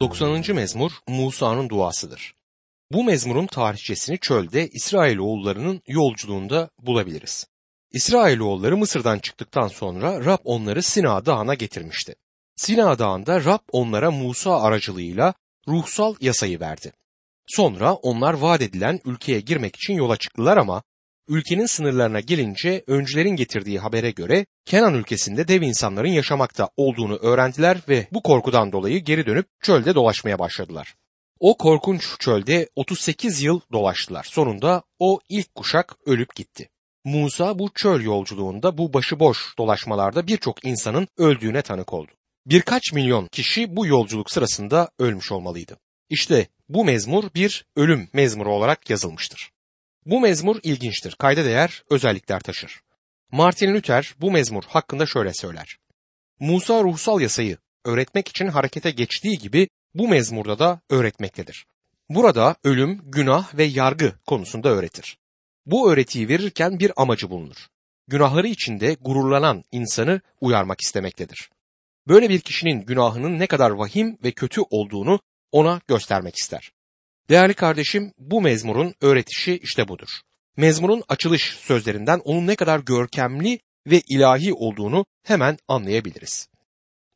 90. mezmur Musa'nın duasıdır. Bu mezmurun tarihçesini çölde İsrailoğullarının yolculuğunda bulabiliriz. İsrailoğulları Mısır'dan çıktıktan sonra Rab onları Sina Dağı'na getirmişti. Sina Dağı'nda Rab onlara Musa aracılığıyla ruhsal yasayı verdi. Sonra onlar vaat edilen ülkeye girmek için yola çıktılar ama ülkenin sınırlarına gelince öncülerin getirdiği habere göre Kenan ülkesinde dev insanların yaşamakta olduğunu öğrendiler ve bu korkudan dolayı geri dönüp çölde dolaşmaya başladılar. O korkunç çölde 38 yıl dolaştılar. Sonunda o ilk kuşak ölüp gitti. Musa bu çöl yolculuğunda bu başıboş dolaşmalarda birçok insanın öldüğüne tanık oldu. Birkaç milyon kişi bu yolculuk sırasında ölmüş olmalıydı. İşte bu mezmur bir ölüm mezmuru olarak yazılmıştır. Bu mezmur ilginçtir, kayda değer özellikler taşır. Martin Luther bu mezmur hakkında şöyle söyler. Musa ruhsal yasayı öğretmek için harekete geçtiği gibi bu mezmurda da öğretmektedir. Burada ölüm, günah ve yargı konusunda öğretir. Bu öğretiyi verirken bir amacı bulunur. Günahları içinde gururlanan insanı uyarmak istemektedir. Böyle bir kişinin günahının ne kadar vahim ve kötü olduğunu ona göstermek ister. Değerli kardeşim bu mezmurun öğretişi işte budur. Mezmurun açılış sözlerinden onun ne kadar görkemli ve ilahi olduğunu hemen anlayabiliriz.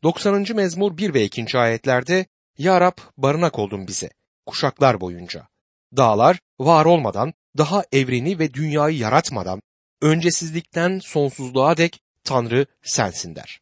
90. mezmur 1 ve 2. ayetlerde Ya Rab barınak oldun bize kuşaklar boyunca. Dağlar var olmadan, daha evreni ve dünyayı yaratmadan, öncesizlikten sonsuzluğa dek Tanrı sensin der.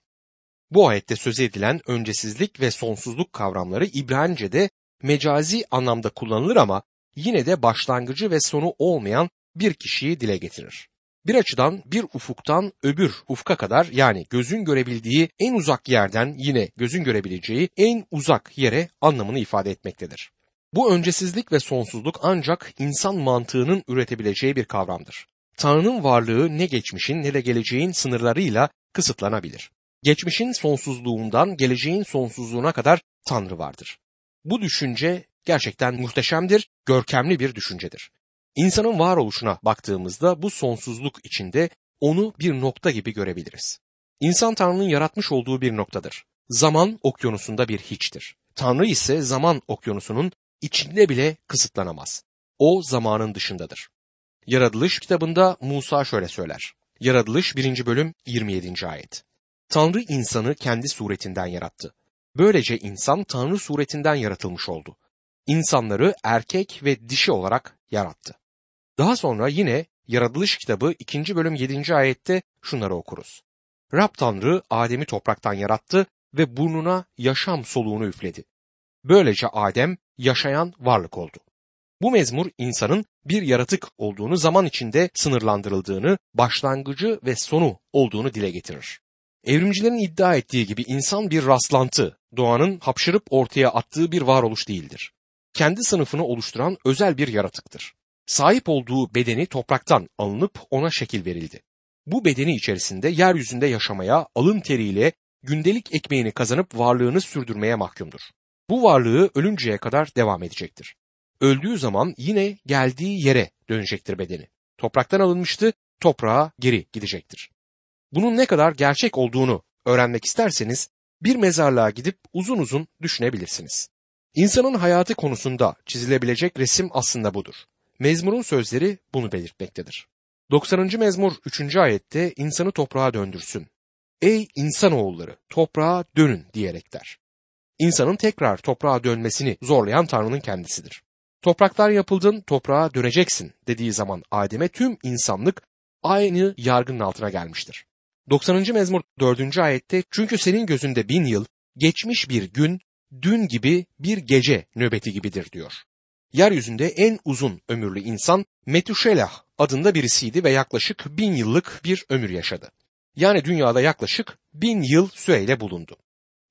Bu ayette söz edilen öncesizlik ve sonsuzluk kavramları İbranice'de mecazi anlamda kullanılır ama yine de başlangıcı ve sonu olmayan bir kişiyi dile getirir. Bir açıdan bir ufuktan öbür ufka kadar yani gözün görebildiği en uzak yerden yine gözün görebileceği en uzak yere anlamını ifade etmektedir. Bu öncesizlik ve sonsuzluk ancak insan mantığının üretebileceği bir kavramdır. Tanrı'nın varlığı ne geçmişin ne de geleceğin sınırlarıyla kısıtlanabilir. Geçmişin sonsuzluğundan geleceğin sonsuzluğuna kadar Tanrı vardır. Bu düşünce gerçekten muhteşemdir, görkemli bir düşüncedir. İnsanın varoluşuna baktığımızda bu sonsuzluk içinde onu bir nokta gibi görebiliriz. İnsan Tanrı'nın yaratmış olduğu bir noktadır. Zaman okyanusunda bir hiçtir. Tanrı ise zaman okyanusunun içinde bile kısıtlanamaz. O zamanın dışındadır. Yaratılış kitabında Musa şöyle söyler. Yaratılış 1. bölüm 27. ayet. Tanrı insanı kendi suretinden yarattı. Böylece insan Tanrı suretinden yaratılmış oldu. İnsanları erkek ve dişi olarak yarattı. Daha sonra yine Yaratılış kitabı 2. bölüm 7. ayette şunları okuruz. Rab Tanrı Adem'i topraktan yarattı ve burnuna yaşam soluğunu üfledi. Böylece Adem yaşayan varlık oldu. Bu mezmur insanın bir yaratık olduğunu zaman içinde sınırlandırıldığını, başlangıcı ve sonu olduğunu dile getirir. Evrimcilerin iddia ettiği gibi insan bir rastlantı, doğanın hapşırıp ortaya attığı bir varoluş değildir. Kendi sınıfını oluşturan özel bir yaratıktır. Sahip olduğu bedeni topraktan alınıp ona şekil verildi. Bu bedeni içerisinde yeryüzünde yaşamaya alın teriyle gündelik ekmeğini kazanıp varlığını sürdürmeye mahkumdur. Bu varlığı ölünceye kadar devam edecektir. Öldüğü zaman yine geldiği yere dönecektir bedeni. Topraktan alınmıştı, toprağa geri gidecektir. Bunun ne kadar gerçek olduğunu öğrenmek isterseniz bir mezarlığa gidip uzun uzun düşünebilirsiniz. İnsanın hayatı konusunda çizilebilecek resim aslında budur. Mezmurun sözleri bunu belirtmektedir. 90. mezmur 3. ayette insanı toprağa döndürsün. Ey insanoğulları toprağa dönün diyerek der. İnsanın tekrar toprağa dönmesini zorlayan Tanrı'nın kendisidir. Topraklar yapıldın toprağa döneceksin dediği zaman Adem'e tüm insanlık aynı yargının altına gelmiştir. 90. mezmur 4. ayette çünkü senin gözünde bin yıl geçmiş bir gün dün gibi bir gece nöbeti gibidir diyor. Yeryüzünde en uzun ömürlü insan Metuşelah adında birisiydi ve yaklaşık bin yıllık bir ömür yaşadı. Yani dünyada yaklaşık bin yıl süreyle bulundu.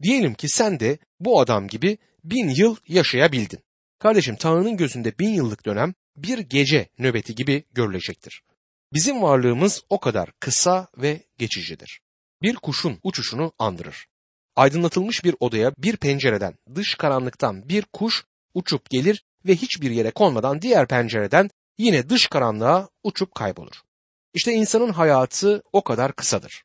Diyelim ki sen de bu adam gibi bin yıl yaşayabildin. Kardeşim Tanrı'nın gözünde bin yıllık dönem bir gece nöbeti gibi görülecektir. Bizim varlığımız o kadar kısa ve geçicidir. Bir kuşun uçuşunu andırır. Aydınlatılmış bir odaya bir pencereden, dış karanlıktan bir kuş uçup gelir ve hiçbir yere konmadan diğer pencereden yine dış karanlığa uçup kaybolur. İşte insanın hayatı o kadar kısadır.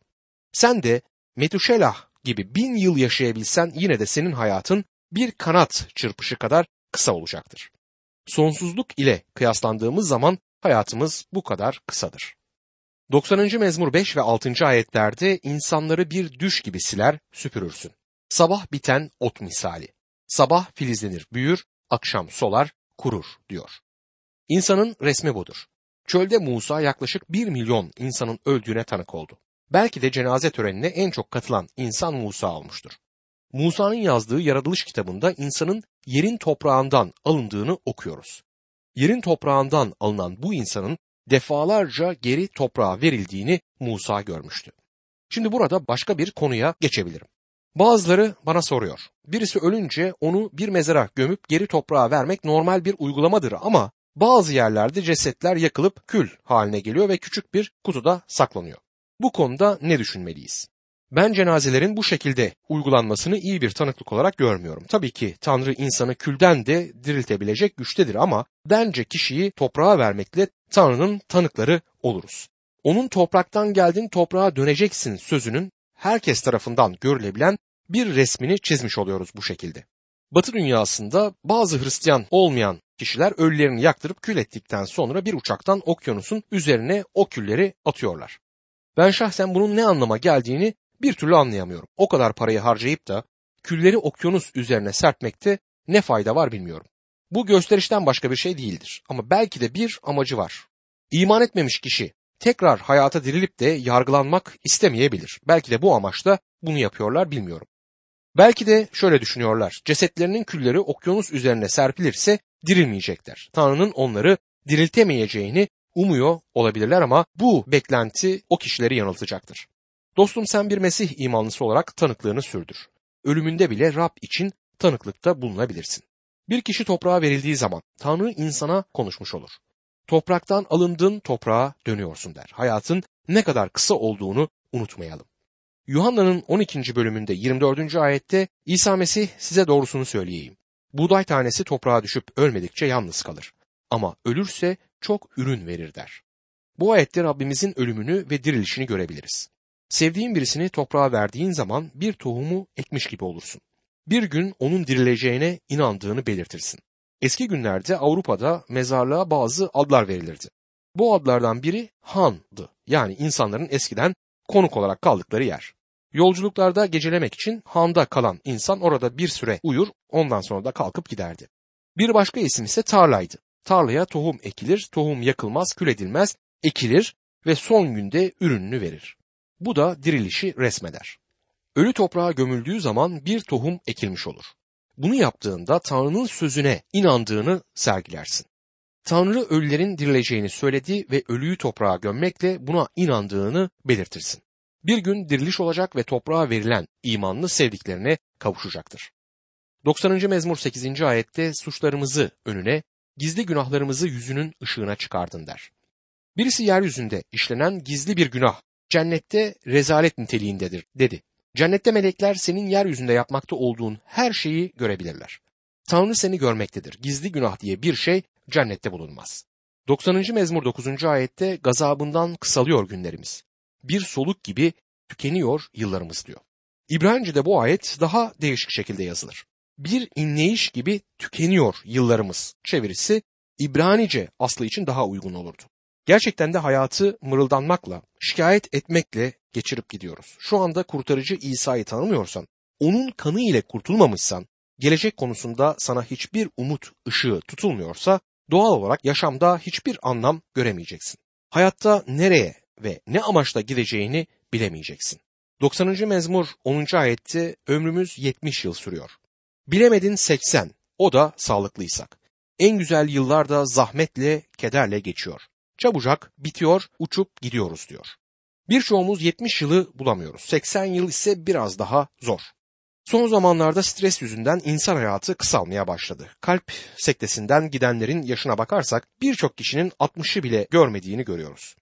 Sen de Metuşelah gibi bin yıl yaşayabilsen yine de senin hayatın bir kanat çırpışı kadar kısa olacaktır. Sonsuzluk ile kıyaslandığımız zaman hayatımız bu kadar kısadır. 90. mezmur 5 ve 6. ayetlerde insanları bir düş gibi siler, süpürürsün. Sabah biten ot misali. Sabah filizlenir, büyür, akşam solar, kurur diyor. İnsanın resmi budur. Çölde Musa yaklaşık 1 milyon insanın öldüğüne tanık oldu. Belki de cenaze törenine en çok katılan insan Musa olmuştur. Musa'nın yazdığı yaratılış kitabında insanın yerin toprağından alındığını okuyoruz. Yerin toprağından alınan bu insanın defalarca geri toprağa verildiğini Musa görmüştü. Şimdi burada başka bir konuya geçebilirim. Bazıları bana soruyor. Birisi ölünce onu bir mezara gömüp geri toprağa vermek normal bir uygulamadır ama bazı yerlerde cesetler yakılıp kül haline geliyor ve küçük bir kutuda saklanıyor. Bu konuda ne düşünmeliyiz? Ben cenazelerin bu şekilde uygulanmasını iyi bir tanıklık olarak görmüyorum. Tabii ki Tanrı insanı külden de diriltebilecek güçtedir ama bence kişiyi toprağa vermekle Tanrı'nın tanıkları oluruz. Onun topraktan geldin toprağa döneceksin sözünün herkes tarafından görülebilen bir resmini çizmiş oluyoruz bu şekilde. Batı dünyasında bazı Hristiyan olmayan kişiler ölülerini yaktırıp kül ettikten sonra bir uçaktan okyanusun üzerine o külleri atıyorlar. Ben şahsen bunun ne anlama geldiğini bir türlü anlayamıyorum. O kadar parayı harcayıp da külleri okyanus üzerine serpmekte ne fayda var bilmiyorum. Bu gösterişten başka bir şey değildir ama belki de bir amacı var. İman etmemiş kişi tekrar hayata dirilip de yargılanmak istemeyebilir. Belki de bu amaçla bunu yapıyorlar bilmiyorum. Belki de şöyle düşünüyorlar. Cesetlerinin külleri okyanus üzerine serpilirse dirilmeyecekler. Tanrı'nın onları diriltemeyeceğini umuyor olabilirler ama bu beklenti o kişileri yanıltacaktır. Dostum sen bir Mesih imanlısı olarak tanıklığını sürdür. Ölümünde bile Rab için tanıklıkta bulunabilirsin. Bir kişi toprağa verildiği zaman Tanrı insana konuşmuş olur. Topraktan alındın toprağa dönüyorsun der. Hayatın ne kadar kısa olduğunu unutmayalım. Yuhanna'nın 12. bölümünde 24. ayette İsa Mesih size doğrusunu söyleyeyim. Buğday tanesi toprağa düşüp ölmedikçe yalnız kalır. Ama ölürse çok ürün verir der. Bu ayette Rabbimizin ölümünü ve dirilişini görebiliriz. Sevdiğin birisini toprağa verdiğin zaman bir tohumu ekmiş gibi olursun. Bir gün onun dirileceğine inandığını belirtirsin. Eski günlerde Avrupa'da mezarlığa bazı adlar verilirdi. Bu adlardan biri handı. Yani insanların eskiden konuk olarak kaldıkları yer. Yolculuklarda gecelemek için handa kalan insan orada bir süre uyur, ondan sonra da kalkıp giderdi. Bir başka isim ise tarlaydı. Tarlaya tohum ekilir, tohum yakılmaz, kül edilmez, ekilir ve son günde ürününü verir. Bu da dirilişi resmeder. Ölü toprağa gömüldüğü zaman bir tohum ekilmiş olur. Bunu yaptığında Tanrı'nın sözüne inandığını sergilersin. Tanrı ölülerin dirileceğini söyledi ve ölüyü toprağa gömmekle buna inandığını belirtirsin. Bir gün diriliş olacak ve toprağa verilen imanlı sevdiklerine kavuşacaktır. 90. mezmur 8. ayette suçlarımızı önüne, gizli günahlarımızı yüzünün ışığına çıkardın der. Birisi yeryüzünde işlenen gizli bir günah cennette rezalet niteliğindedir dedi. Cennette melekler senin yeryüzünde yapmakta olduğun her şeyi görebilirler. Tanrı seni görmektedir. Gizli günah diye bir şey cennette bulunmaz. 90. mezmur 9. ayette gazabından kısalıyor günlerimiz. Bir soluk gibi tükeniyor yıllarımız diyor. İbranice'de bu ayet daha değişik şekilde yazılır. Bir inleyiş gibi tükeniyor yıllarımız çevirisi İbranice aslı için daha uygun olurdu. Gerçekten de hayatı mırıldanmakla, şikayet etmekle geçirip gidiyoruz. Şu anda kurtarıcı İsa'yı tanımıyorsan, onun kanı ile kurtulmamışsan, gelecek konusunda sana hiçbir umut ışığı tutulmuyorsa doğal olarak yaşamda hiçbir anlam göremeyeceksin. Hayatta nereye ve ne amaçla gideceğini bilemeyeceksin. 90. mezmur 10. ayette ömrümüz 70 yıl sürüyor. Bilemedin 80, o da sağlıklıysak. En güzel yıllar da zahmetle, kederle geçiyor. Çabucak bitiyor, uçup gidiyoruz diyor. Birçoğumuz 70 yılı bulamıyoruz. 80 yıl ise biraz daha zor. Son zamanlarda stres yüzünden insan hayatı kısalmaya başladı. Kalp sektesinden gidenlerin yaşına bakarsak birçok kişinin 60'ı bile görmediğini görüyoruz.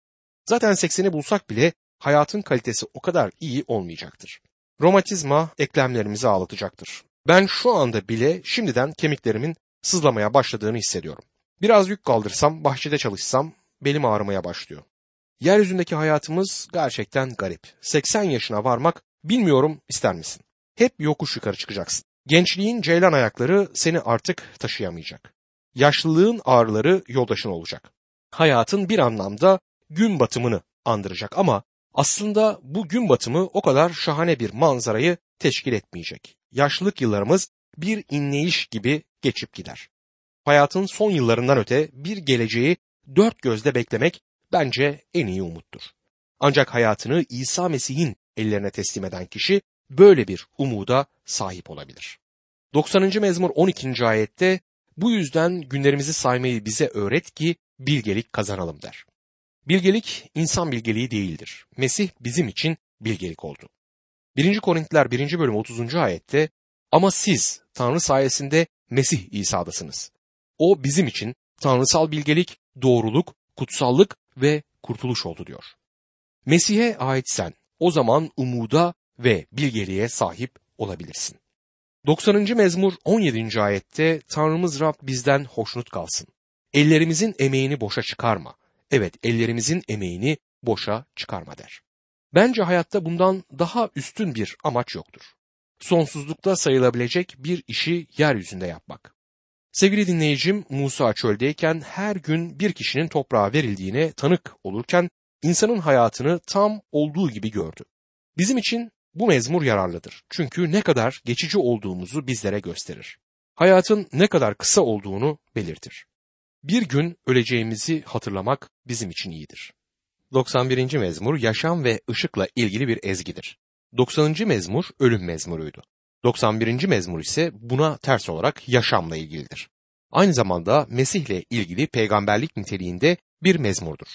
Zaten 80'i bulsak bile hayatın kalitesi o kadar iyi olmayacaktır. Romatizma eklemlerimizi ağlatacaktır. Ben şu anda bile şimdiden kemiklerimin sızlamaya başladığını hissediyorum. Biraz yük kaldırsam, bahçede çalışsam belim ağrımaya başlıyor. Yeryüzündeki hayatımız gerçekten garip. 80 yaşına varmak bilmiyorum ister misin? Hep yokuş yukarı çıkacaksın. Gençliğin ceylan ayakları seni artık taşıyamayacak. Yaşlılığın ağrıları yoldaşın olacak. Hayatın bir anlamda gün batımını andıracak ama aslında bu gün batımı o kadar şahane bir manzarayı teşkil etmeyecek. Yaşlılık yıllarımız bir inleyiş gibi geçip gider. Hayatın son yıllarından öte bir geleceği dört gözle beklemek bence en iyi umuttur. Ancak hayatını İsa Mesih'in ellerine teslim eden kişi böyle bir umuda sahip olabilir. 90. mezmur 12. ayette bu yüzden günlerimizi saymayı bize öğret ki bilgelik kazanalım der. Bilgelik insan bilgeliği değildir. Mesih bizim için bilgelik oldu. 1. Korintiler 1. bölüm 30. ayette ama siz Tanrı sayesinde Mesih İsa'dasınız. O bizim için tanrısal bilgelik, doğruluk, kutsallık ve kurtuluş oldu diyor. Mesih'e aitsen o zaman umuda ve bilgeliğe sahip olabilirsin. 90. mezmur 17. ayette Tanrımız Rab bizden hoşnut kalsın. Ellerimizin emeğini boşa çıkarma. Evet ellerimizin emeğini boşa çıkarma der. Bence hayatta bundan daha üstün bir amaç yoktur. Sonsuzlukta sayılabilecek bir işi yeryüzünde yapmak. Sevgili dinleyicim Musa çöldeyken her gün bir kişinin toprağa verildiğine tanık olurken insanın hayatını tam olduğu gibi gördü. Bizim için bu mezmur yararlıdır. Çünkü ne kadar geçici olduğumuzu bizlere gösterir. Hayatın ne kadar kısa olduğunu belirtir. Bir gün öleceğimizi hatırlamak bizim için iyidir. 91. mezmur yaşam ve ışıkla ilgili bir ezgidir. 90. mezmur ölüm mezmuruydu. 91. mezmur ise buna ters olarak yaşamla ilgilidir. Aynı zamanda Mesih'le ilgili peygamberlik niteliğinde bir mezmurdur.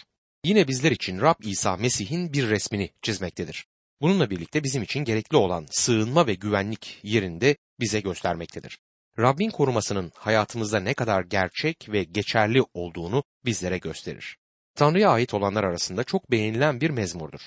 Yine bizler için Rab İsa Mesih'in bir resmini çizmektedir. Bununla birlikte bizim için gerekli olan sığınma ve güvenlik yerinde bize göstermektedir. Rabbin korumasının hayatımızda ne kadar gerçek ve geçerli olduğunu bizlere gösterir. Tanrı'ya ait olanlar arasında çok beğenilen bir mezmurdur.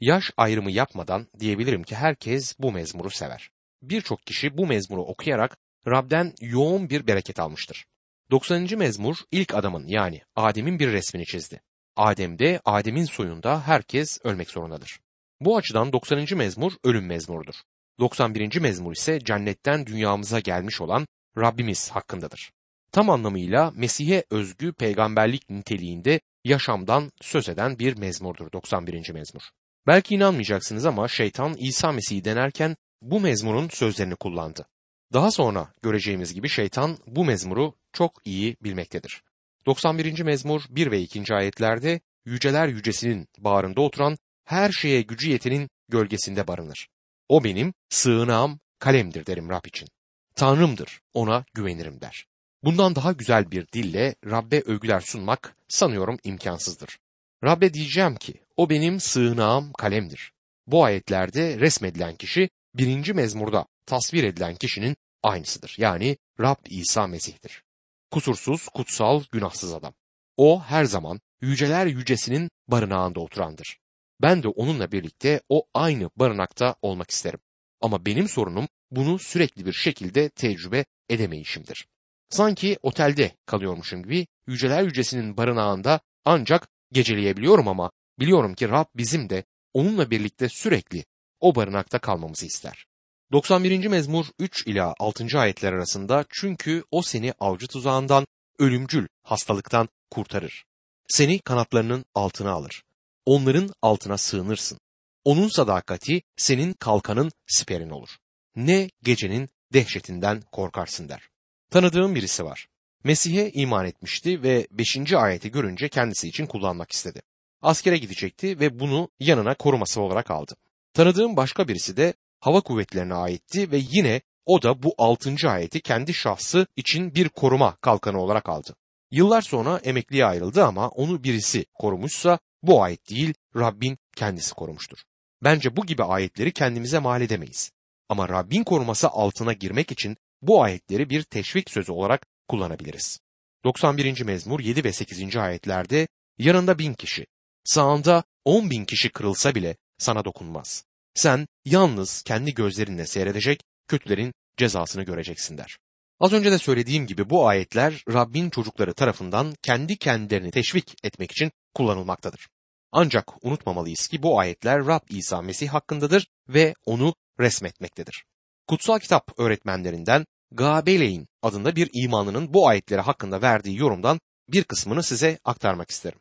Yaş ayrımı yapmadan diyebilirim ki herkes bu mezmuru sever. Birçok kişi bu mezmuru okuyarak Rab'den yoğun bir bereket almıştır. 90. mezmur ilk adamın yani Adem'in bir resmini çizdi. Adem'de Adem'in soyunda herkes ölmek zorundadır. Bu açıdan 90. mezmur ölüm mezmurudur. 91. mezmur ise cennetten dünyamıza gelmiş olan Rabbimiz hakkındadır. Tam anlamıyla Mesih'e özgü peygamberlik niteliğinde yaşamdan söz eden bir mezmurdur 91. mezmur. Belki inanmayacaksınız ama şeytan İsa Mesih'i denerken bu mezmurun sözlerini kullandı. Daha sonra göreceğimiz gibi şeytan bu mezmuru çok iyi bilmektedir. 91. mezmur 1 ve 2. ayetlerde yüceler yücesinin bağrında oturan her şeye gücü yetenin gölgesinde barınır. O benim sığınağım kalemdir derim Rab için. Tanrımdır ona güvenirim der. Bundan daha güzel bir dille Rabbe övgüler sunmak sanıyorum imkansızdır. Rabbe diyeceğim ki o benim sığınağım kalemdir. Bu ayetlerde resmedilen kişi birinci mezmurda tasvir edilen kişinin aynısıdır. Yani Rab İsa Mesih'tir. Kusursuz, kutsal, günahsız adam. O her zaman yüceler yücesinin barınağında oturandır. Ben de onunla birlikte o aynı barınakta olmak isterim. Ama benim sorunum bunu sürekli bir şekilde tecrübe edemeyişimdir. Sanki otelde kalıyormuşum gibi yüceler yücesinin barınağında ancak geceleyebiliyorum ama biliyorum ki Rab bizim de onunla birlikte sürekli o barınakta kalmamızı ister. 91. mezmur 3 ila 6. ayetler arasında çünkü o seni avcı tuzağından, ölümcül hastalıktan kurtarır. Seni kanatlarının altına alır. Onların altına sığınırsın. Onun sadakati senin kalkanın siperin olur. Ne gecenin dehşetinden korkarsın der. Tanıdığım birisi var. Mesih'e iman etmişti ve 5. ayeti görünce kendisi için kullanmak istedi. Askere gidecekti ve bunu yanına koruması olarak aldı. Tanıdığım başka birisi de hava kuvvetlerine aitti ve yine o da bu 6. ayeti kendi şahsı için bir koruma kalkanı olarak aldı. Yıllar sonra emekliye ayrıldı ama onu birisi korumuşsa bu ayet değil Rabbin kendisi korumuştur. Bence bu gibi ayetleri kendimize mal edemeyiz. Ama Rabbin koruması altına girmek için bu ayetleri bir teşvik sözü olarak kullanabiliriz. 91. mezmur 7 ve 8. ayetlerde yanında bin kişi, sağında on bin kişi kırılsa bile sana dokunmaz. Sen yalnız kendi gözlerinle seyredecek, kötülerin cezasını göreceksin der. Az önce de söylediğim gibi bu ayetler Rabbin çocukları tarafından kendi kendilerini teşvik etmek için kullanılmaktadır. Ancak unutmamalıyız ki bu ayetler Rab İsa Mesih hakkındadır ve onu resmetmektedir. Kutsal kitap öğretmenlerinden Gabeleyn adında bir imanının bu ayetleri hakkında verdiği yorumdan bir kısmını size aktarmak isterim.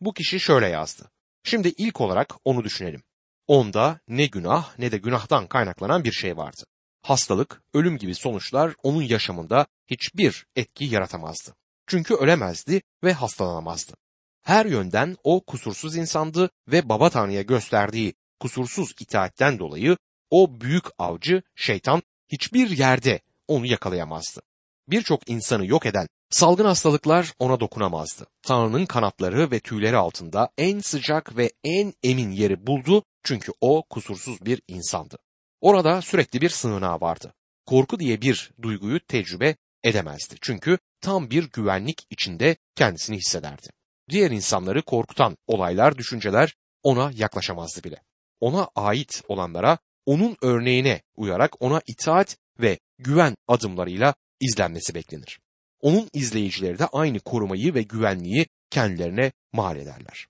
Bu kişi şöyle yazdı. Şimdi ilk olarak onu düşünelim. Onda ne günah ne de günahtan kaynaklanan bir şey vardı. Hastalık, ölüm gibi sonuçlar onun yaşamında hiçbir etki yaratamazdı. Çünkü ölemezdi ve hastalanamazdı. Her yönden o kusursuz insandı ve baba Tanrı'ya gösterdiği kusursuz itaatten dolayı o büyük avcı şeytan hiçbir yerde onu yakalayamazdı. Birçok insanı yok eden salgın hastalıklar ona dokunamazdı. Tanrı'nın kanatları ve tüyleri altında en sıcak ve en emin yeri buldu çünkü o kusursuz bir insandı. Orada sürekli bir sığınağı vardı. Korku diye bir duyguyu tecrübe edemezdi. Çünkü tam bir güvenlik içinde kendisini hissederdi. Diğer insanları korkutan olaylar, düşünceler ona yaklaşamazdı bile. Ona ait olanlara onun örneğine uyarak ona itaat ve güven adımlarıyla izlenmesi beklenir. Onun izleyicileri de aynı korumayı ve güvenliği kendilerine mal ederler.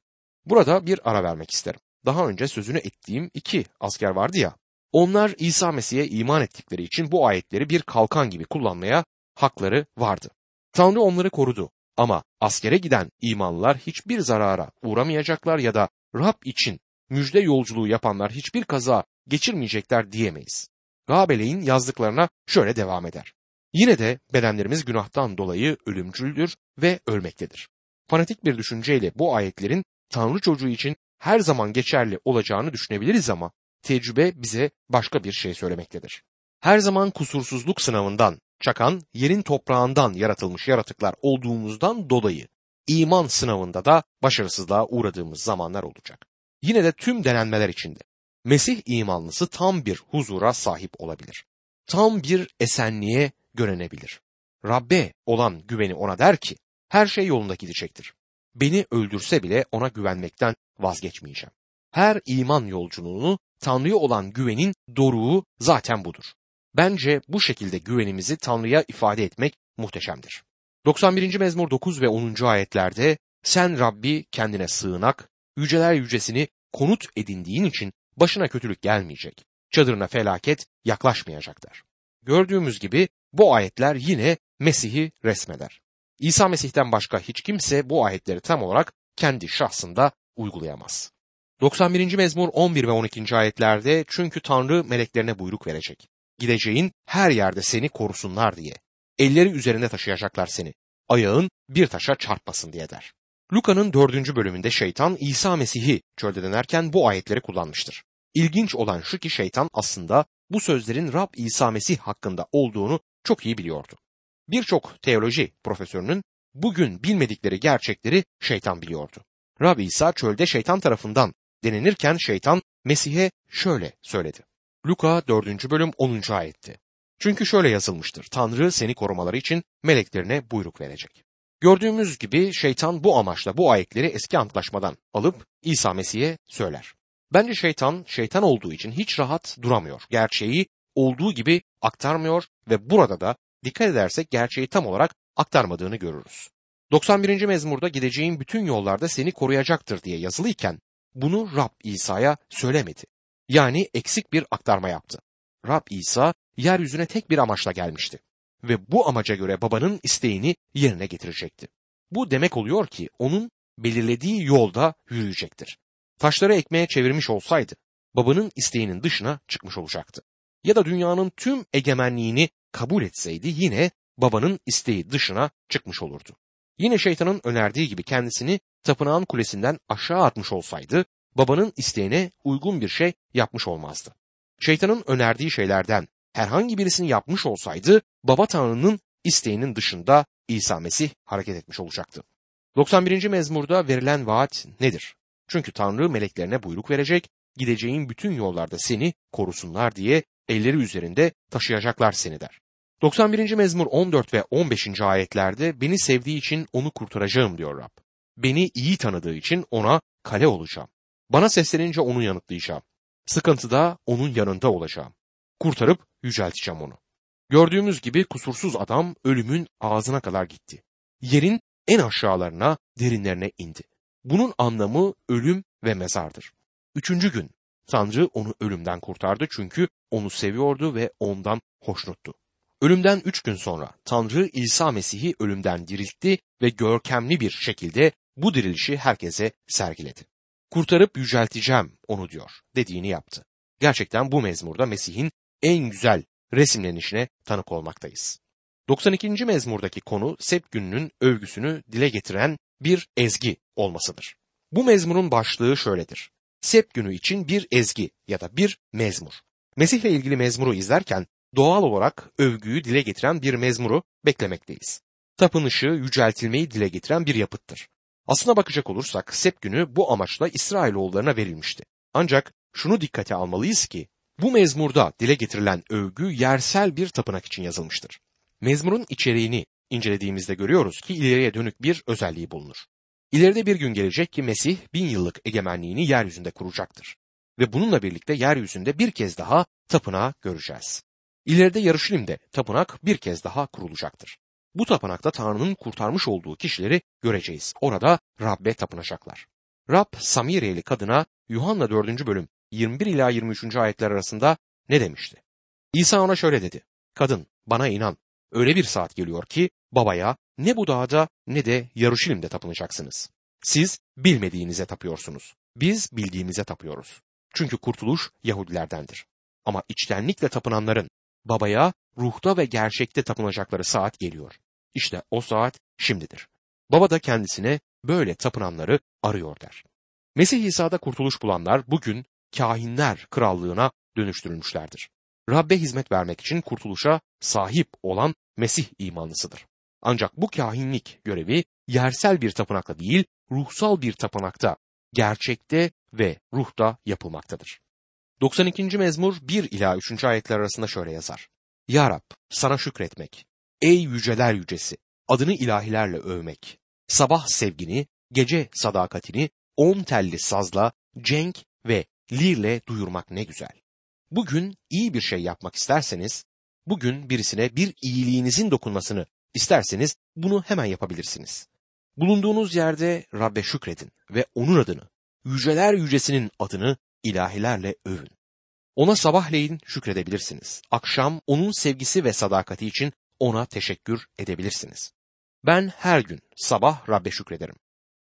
Burada bir ara vermek isterim. Daha önce sözünü ettiğim iki asker vardı ya, onlar İsa Mesih'e iman ettikleri için bu ayetleri bir kalkan gibi kullanmaya hakları vardı. Tanrı onları korudu ama askere giden imanlılar hiçbir zarara uğramayacaklar ya da Rab için müjde yolculuğu yapanlar hiçbir kaza geçirmeyecekler diyemeyiz. Gabele'in yazdıklarına şöyle devam eder. Yine de bedenlerimiz günahtan dolayı ölümcüldür ve ölmektedir. Fanatik bir düşünceyle bu ayetlerin Tanrı çocuğu için her zaman geçerli olacağını düşünebiliriz ama tecrübe bize başka bir şey söylemektedir. Her zaman kusursuzluk sınavından çakan yerin toprağından yaratılmış yaratıklar olduğumuzdan dolayı iman sınavında da başarısızlığa uğradığımız zamanlar olacak. Yine de tüm denenmeler içinde Mesih imanlısı tam bir huzura sahip olabilir. Tam bir esenliğe görenebilir. Rabbe olan güveni ona der ki her şey yolunda gidecektir. Beni öldürse bile ona güvenmekten vazgeçmeyeceğim. Her iman yolculuğunu Tanrı'ya olan güvenin doruğu zaten budur. Bence bu şekilde güvenimizi Tanrı'ya ifade etmek muhteşemdir. 91. mezmur 9 ve 10. ayetlerde sen Rabbi kendine sığınak, yüceler yücesini konut edindiğin için başına kötülük gelmeyecek. Çadırına felaket yaklaşmayacaklar. Gördüğümüz gibi bu ayetler yine Mesih'i resmeder. İsa Mesih'ten başka hiç kimse bu ayetleri tam olarak kendi şahsında uygulayamaz. 91. mezmur 11 ve 12. ayetlerde çünkü Tanrı meleklerine buyruk verecek. Gideceğin her yerde seni korusunlar diye. Elleri üzerinde taşıyacaklar seni. Ayağın bir taşa çarpmasın diye der. Luka'nın dördüncü bölümünde şeytan İsa Mesih'i çölde denerken bu ayetleri kullanmıştır. İlginç olan şu ki şeytan aslında bu sözlerin Rab İsa Mesih hakkında olduğunu çok iyi biliyordu. Birçok teoloji profesörünün bugün bilmedikleri gerçekleri şeytan biliyordu. Rab İsa çölde şeytan tarafından denenirken şeytan Mesih'e şöyle söyledi. Luka 4. bölüm 10. ayetti. Çünkü şöyle yazılmıştır. Tanrı seni korumaları için meleklerine buyruk verecek. Gördüğümüz gibi şeytan bu amaçla bu ayetleri eski antlaşmadan alıp İsa Mesih'e söyler. Bence şeytan şeytan olduğu için hiç rahat duramıyor. Gerçeği olduğu gibi aktarmıyor ve burada da dikkat edersek gerçeği tam olarak aktarmadığını görürüz. 91. mezmurda gideceğin bütün yollarda seni koruyacaktır diye yazılıyken bunu Rab İsa'ya söylemedi. Yani eksik bir aktarma yaptı. Rab İsa yeryüzüne tek bir amaçla gelmişti ve bu amaca göre babanın isteğini yerine getirecekti. Bu demek oluyor ki onun belirlediği yolda yürüyecektir. Taşları ekmeğe çevirmiş olsaydı babanın isteğinin dışına çıkmış olacaktı. Ya da dünyanın tüm egemenliğini kabul etseydi yine babanın isteği dışına çıkmış olurdu. Yine şeytanın önerdiği gibi kendisini tapınağın kulesinden aşağı atmış olsaydı babanın isteğine uygun bir şey yapmış olmazdı. Şeytanın önerdiği şeylerden herhangi birisini yapmış olsaydı baba Tanrı'nın isteğinin dışında İsa Mesih hareket etmiş olacaktı. 91. mezmurda verilen vaat nedir? Çünkü Tanrı meleklerine buyruk verecek, gideceğin bütün yollarda seni korusunlar diye elleri üzerinde taşıyacaklar seni der. 91. mezmur 14 ve 15. ayetlerde beni sevdiği için onu kurtaracağım diyor Rab. Beni iyi tanıdığı için ona kale olacağım. Bana seslenince onu yanıtlayacağım. Sıkıntıda onun yanında olacağım. Kurtarıp yücelteceğim onu. Gördüğümüz gibi kusursuz adam ölümün ağzına kadar gitti. Yerin en aşağılarına, derinlerine indi. Bunun anlamı ölüm ve mezardır. Üçüncü gün Tanrı onu ölümden kurtardı çünkü onu seviyordu ve ondan hoşnuttu. Ölümden üç gün sonra Tanrı İsa Mesih'i ölümden diriltti ve görkemli bir şekilde bu dirilişi herkese sergiledi. Kurtarıp yücelteceğim onu diyor dediğini yaptı. Gerçekten bu mezmurda Mesih'in en güzel resimlenişine tanık olmaktayız. 92. mezmurdaki konu Sep gününün övgüsünü dile getiren bir ezgi olmasıdır. Bu mezmurun başlığı şöyledir. Sep günü için bir ezgi ya da bir mezmur. Mesih'le ilgili mezmuru izlerken doğal olarak övgüyü dile getiren bir mezmuru beklemekteyiz. Tapınışı, yüceltilmeyi dile getiren bir yapıttır. Aslına bakacak olursak Sep günü bu amaçla İsrailoğullarına verilmişti. Ancak şunu dikkate almalıyız ki bu mezmurda dile getirilen övgü yersel bir tapınak için yazılmıştır. Mezmurun içeriğini incelediğimizde görüyoruz ki ileriye dönük bir özelliği bulunur. İleride bir gün gelecek ki Mesih bin yıllık egemenliğini yeryüzünde kuracaktır. Ve bununla birlikte yeryüzünde bir kez daha tapınağı göreceğiz. İleride Yarışilim'de tapınak bir kez daha kurulacaktır. Bu tapınakta Tanrı'nın kurtarmış olduğu kişileri göreceğiz. Orada Rab'be tapınacaklar. Rab Samireli kadına Yuhanna 4. bölüm 21 ila 23. ayetler arasında ne demişti? İsa ona şöyle dedi. Kadın bana inan öyle bir saat geliyor ki babaya ne bu dağda ne de Yaruşilim'de tapınacaksınız. Siz bilmediğinize tapıyorsunuz. Biz bildiğimize tapıyoruz. Çünkü kurtuluş Yahudilerdendir. Ama içtenlikle tapınanların babaya ruhta ve gerçekte tapınacakları saat geliyor. İşte o saat şimdidir. Baba da kendisine böyle tapınanları arıyor der. Mesih İsa'da kurtuluş bulanlar bugün kahinler krallığına dönüştürülmüşlerdir. Rabbe hizmet vermek için kurtuluşa sahip olan Mesih imanlısıdır. Ancak bu kahinlik görevi yersel bir tapınakta değil, ruhsal bir tapınakta, gerçekte ve ruhta yapılmaktadır. 92. mezmur 1 ila 3. ayetler arasında şöyle yazar. Ya Rab, sana şükretmek, ey yüceler yücesi, adını ilahilerle övmek, sabah sevgini, gece sadakatini, on telli sazla, cenk ve lirle duyurmak ne güzel. Bugün iyi bir şey yapmak isterseniz, bugün birisine bir iyiliğinizin dokunmasını isterseniz bunu hemen yapabilirsiniz. Bulunduğunuz yerde Rabbe şükredin ve onun adını, yüceler yücesinin adını ilahilerle övün. Ona sabahleyin şükredebilirsiniz. Akşam onun sevgisi ve sadakati için ona teşekkür edebilirsiniz. Ben her gün sabah Rabbe şükrederim.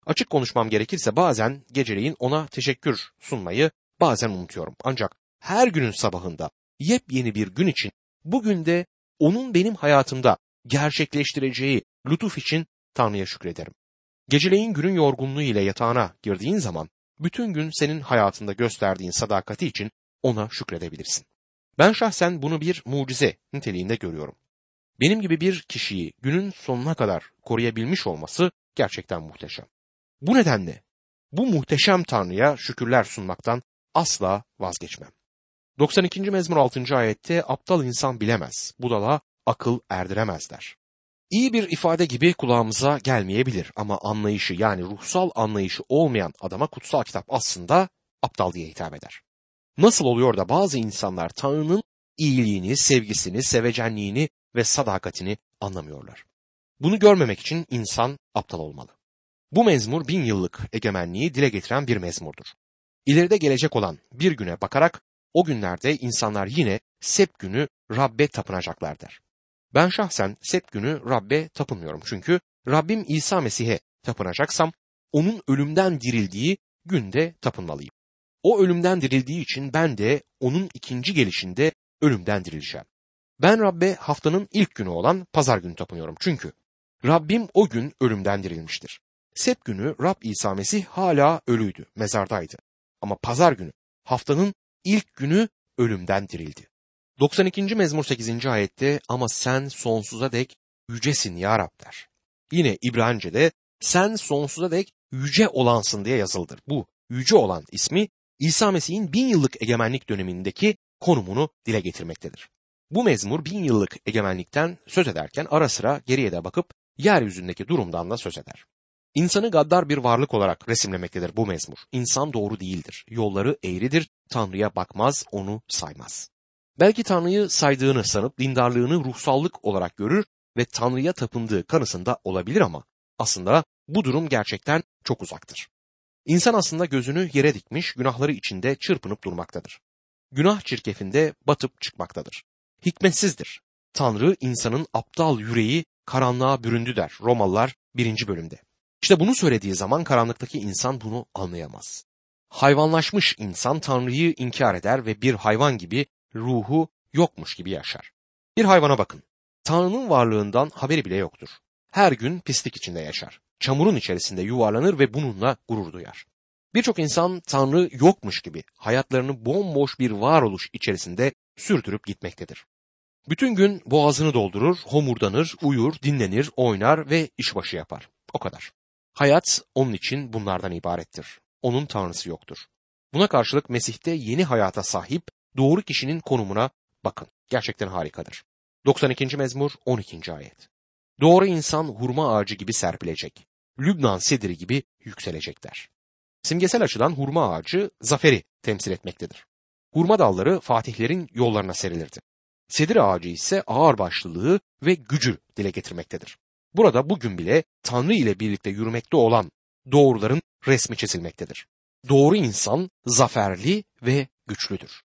Açık konuşmam gerekirse bazen geceleyin ona teşekkür sunmayı bazen unutuyorum. Ancak her günün sabahında yepyeni bir gün için bugün de onun benim hayatımda gerçekleştireceği lütuf için Tanrı'ya şükrederim. Geceleyin günün yorgunluğu ile yatağına girdiğin zaman bütün gün senin hayatında gösterdiğin sadakati için ona şükredebilirsin. Ben şahsen bunu bir mucize niteliğinde görüyorum. Benim gibi bir kişiyi günün sonuna kadar koruyabilmiş olması gerçekten muhteşem. Bu nedenle bu muhteşem Tanrı'ya şükürler sunmaktan asla vazgeçmem. 92. mezmur 6. ayette aptal insan bilemez, budala akıl erdiremez der. İyi bir ifade gibi kulağımıza gelmeyebilir ama anlayışı yani ruhsal anlayışı olmayan adama kutsal kitap aslında aptal diye hitap eder. Nasıl oluyor da bazı insanlar Tanrı'nın iyiliğini, sevgisini, sevecenliğini ve sadakatini anlamıyorlar. Bunu görmemek için insan aptal olmalı. Bu mezmur bin yıllık egemenliği dile getiren bir mezmurdur. İleride gelecek olan bir güne bakarak o günlerde insanlar yine Sep günü Rabbe tapınacaklar der. Ben şahsen Sep günü Rabbe tapınmıyorum çünkü Rabbim İsa Mesih'e tapınacaksam onun ölümden dirildiği günde tapınmalıyım. O ölümden dirildiği için ben de onun ikinci gelişinde ölümden dirileceğim. Ben Rabbe haftanın ilk günü olan pazar günü tapınıyorum çünkü Rabbim o gün ölümden dirilmiştir. Sep günü Rab İsa Mesih hala ölüydü, mezardaydı. Ama pazar günü, haftanın ilk günü ölümden dirildi. 92. mezmur 8. ayette ama sen sonsuza dek yücesin ya Rab der. Yine İbranice'de sen sonsuza dek yüce olansın diye yazıldır. Bu yüce olan ismi İsa Mesih'in bin yıllık egemenlik dönemindeki konumunu dile getirmektedir. Bu mezmur bin yıllık egemenlikten söz ederken ara sıra geriye de bakıp yeryüzündeki durumdan da söz eder. İnsanı gaddar bir varlık olarak resimlemektedir bu mezmur. İnsan doğru değildir. Yolları eğridir. Tanrı'ya bakmaz, onu saymaz. Belki Tanrı'yı saydığını sanıp dindarlığını ruhsallık olarak görür ve Tanrı'ya tapındığı kanısında olabilir ama aslında bu durum gerçekten çok uzaktır. İnsan aslında gözünü yere dikmiş, günahları içinde çırpınıp durmaktadır. Günah çirkefinde batıp çıkmaktadır. Hikmetsizdir. Tanrı insanın aptal yüreği karanlığa büründü der Romalılar 1. bölümde. İşte bunu söylediği zaman karanlıktaki insan bunu anlayamaz. Hayvanlaşmış insan Tanrı'yı inkar eder ve bir hayvan gibi ruhu yokmuş gibi yaşar. Bir hayvana bakın. Tanrı'nın varlığından haberi bile yoktur. Her gün pislik içinde yaşar. Çamurun içerisinde yuvarlanır ve bununla gurur duyar. Birçok insan Tanrı yokmuş gibi hayatlarını bomboş bir varoluş içerisinde sürdürüp gitmektedir. Bütün gün boğazını doldurur, homurdanır, uyur, dinlenir, oynar ve işbaşı yapar. O kadar. Hayat onun için bunlardan ibarettir. Onun tanrısı yoktur. Buna karşılık Mesih'te yeni hayata sahip doğru kişinin konumuna bakın. Gerçekten harikadır. 92. mezmur 12. ayet. Doğru insan hurma ağacı gibi serpilecek. Lübnan sediri gibi yükselecekler. Simgesel açıdan hurma ağacı zaferi temsil etmektedir. Hurma dalları fatihlerin yollarına serilirdi. Sedir ağacı ise ağırbaşlılığı ve gücü dile getirmektedir. Burada bugün bile Tanrı ile birlikte yürümekte olan doğruların resmi çizilmektedir. Doğru insan zaferli ve güçlüdür.